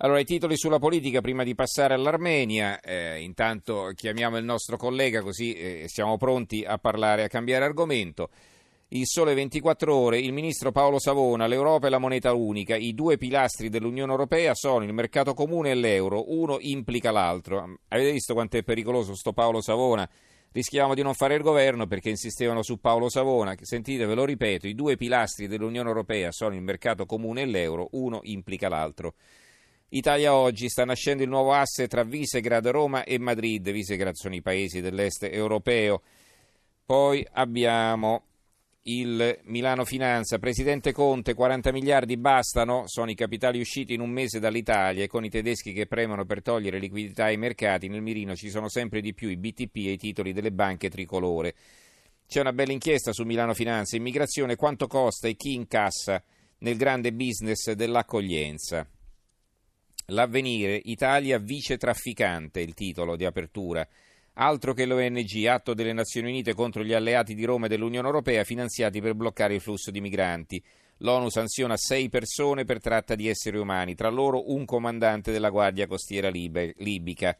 Allora, i titoli sulla politica prima di passare all'Armenia. Eh, intanto chiamiamo il nostro collega così eh, siamo pronti a parlare, a cambiare argomento. Il sole 24 ore, il ministro Paolo Savona, l'Europa e la moneta unica, i due pilastri dell'Unione Europea sono il mercato comune e l'euro, uno implica l'altro. Avete visto quanto è pericoloso sto Paolo Savona? Rischiamo di non fare il governo perché insistevano su Paolo Savona. Sentite, ve lo ripeto, i due pilastri dell'Unione Europea sono il mercato comune e l'euro, uno implica l'altro. Italia oggi sta nascendo il nuovo asse tra Visegrad, Roma e Madrid. Visegrad sono i paesi dell'est europeo. Poi abbiamo il Milano Finanza, Presidente Conte, 40 miliardi bastano, sono i capitali usciti in un mese dall'Italia e con i tedeschi che premono per togliere liquidità ai mercati, nel mirino ci sono sempre di più i BTP e i titoli delle banche tricolore. C'è una bella inchiesta su Milano Finanza, immigrazione, quanto costa e chi incassa nel grande business dell'accoglienza. L'avvenire, Italia vice trafficante, il titolo di apertura. Altro che l'ONG, atto delle Nazioni Unite contro gli alleati di Roma e dell'Unione Europea finanziati per bloccare il flusso di migranti. L'ONU sanziona sei persone per tratta di esseri umani, tra loro un comandante della Guardia Costiera libica.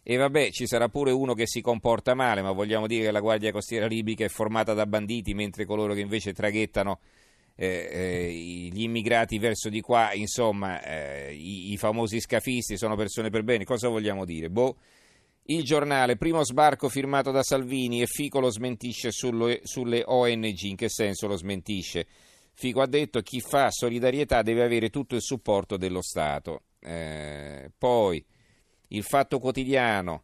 E vabbè, ci sarà pure uno che si comporta male, ma vogliamo dire che la Guardia Costiera libica è formata da banditi, mentre coloro che invece traghettano eh, eh, gli immigrati verso di qua, insomma, eh, i, i, famosi scafisti sono persone per bene. Cosa vogliamo dire? Boh. Il giornale, primo sbarco firmato da Salvini e Fico lo smentisce sulle, sulle ONG. In che senso lo smentisce? Fico ha detto chi fa solidarietà deve avere tutto il supporto dello Stato. Eh, poi, il fatto quotidiano.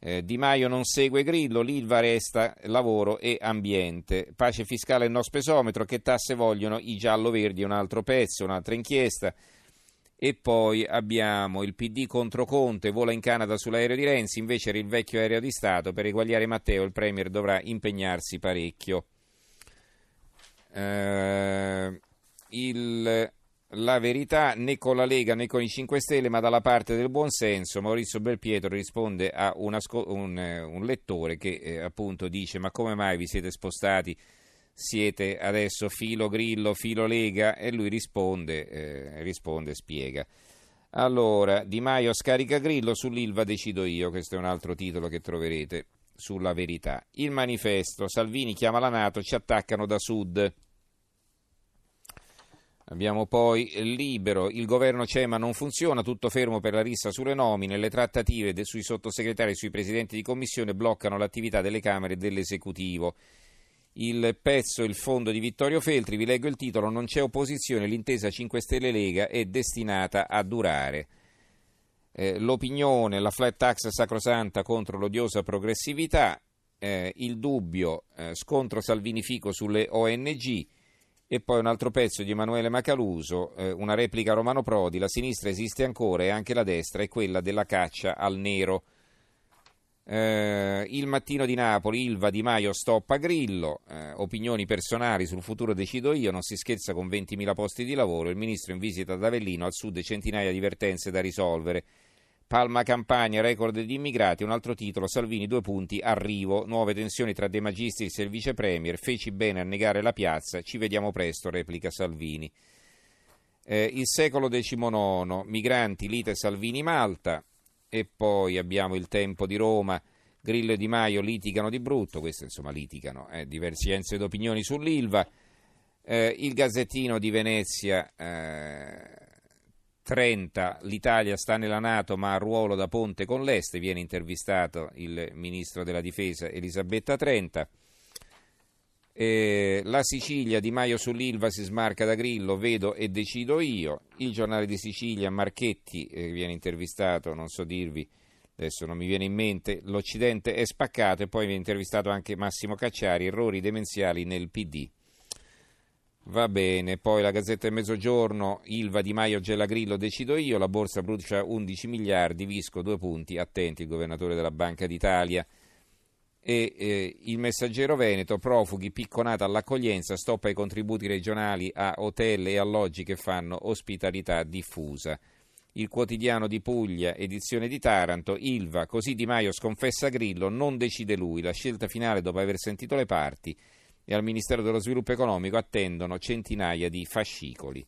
Eh, di Maio non segue Grillo, l'Ilva resta lavoro e ambiente. Pace fiscale e no spesometro, che tasse vogliono i giallo-verdi, un altro pezzo, un'altra inchiesta. E poi abbiamo il PD contro Conte, vola in Canada sull'aereo di Renzi, invece era il vecchio aereo di Stato, per eguagliare Matteo il Premier dovrà impegnarsi parecchio. Eh, il la verità né con la Lega né con i 5 Stelle, ma dalla parte del buonsenso. Maurizio Belpietro risponde a un, un, un lettore che eh, appunto dice: Ma come mai vi siete spostati? Siete adesso filo Grillo, filo Lega? E lui risponde, eh, risponde, spiega. Allora, Di Maio scarica Grillo, sull'Ilva decido io. Questo è un altro titolo che troverete sulla verità. Il manifesto: Salvini chiama la Nato, ci attaccano da sud. Abbiamo poi Libero, il governo CEMA non funziona, tutto fermo per la rissa sulle nomine, le trattative sui sottosegretari e sui presidenti di commissione bloccano l'attività delle Camere e dell'esecutivo. Il pezzo Il fondo di Vittorio Feltri, vi leggo il titolo, non c'è opposizione, l'intesa 5 Stelle Lega è destinata a durare. Eh, l'opinione, la flat tax sacrosanta contro l'odiosa progressività, eh, il dubbio, eh, scontro Salvini-Fico sulle ONG, e poi un altro pezzo di Emanuele Macaluso, eh, una replica Romano Prodi, la sinistra esiste ancora e anche la destra è quella della caccia al nero. Eh, il mattino di Napoli, Ilva Di Maio stoppa Grillo, eh, opinioni personali sul futuro decido io, non si scherza con 20.000 posti di lavoro, il ministro in visita ad Avellino, al sud centinaia di vertenze da risolvere. Palma Campania, record di immigrati, un altro titolo, Salvini due punti, arrivo, nuove tensioni tra De Magistris e il vice premier, feci bene a negare la piazza, ci vediamo presto, replica Salvini. Eh, il secolo XIX, migranti, Lite Salvini Malta, e poi abbiamo il tempo di Roma, Grillo e Di Maio litigano di brutto, questo insomma litigano, eh, divergenze d'opinioni sull'Ilva, eh, il Gazzettino di Venezia... Eh, 30 l'Italia sta nella Nato ma ha ruolo da ponte con l'Est, viene intervistato il ministro della difesa Elisabetta Trenta. Eh, la Sicilia, Di Maio sull'Ilva si smarca da Grillo, vedo e decido io. Il giornale di Sicilia, Marchetti eh, viene intervistato, non so dirvi, adesso non mi viene in mente, l'Occidente è spaccato e poi viene intervistato anche Massimo Cacciari, errori demenziali nel PD. Va bene, poi la Gazzetta del Mezzogiorno, Ilva Di Maio Gelagrillo decido io, la borsa brucia 11 miliardi, Visco due punti, attenti il governatore della Banca d'Italia. E eh, il messaggero Veneto, profughi, picconata all'accoglienza, stoppa i contributi regionali a hotel e alloggi che fanno ospitalità diffusa. Il quotidiano di Puglia, edizione di Taranto, Ilva, così Di Maio sconfessa Grillo, non decide lui, la scelta finale dopo aver sentito le parti e al Ministero dello Sviluppo Economico attendono centinaia di fascicoli.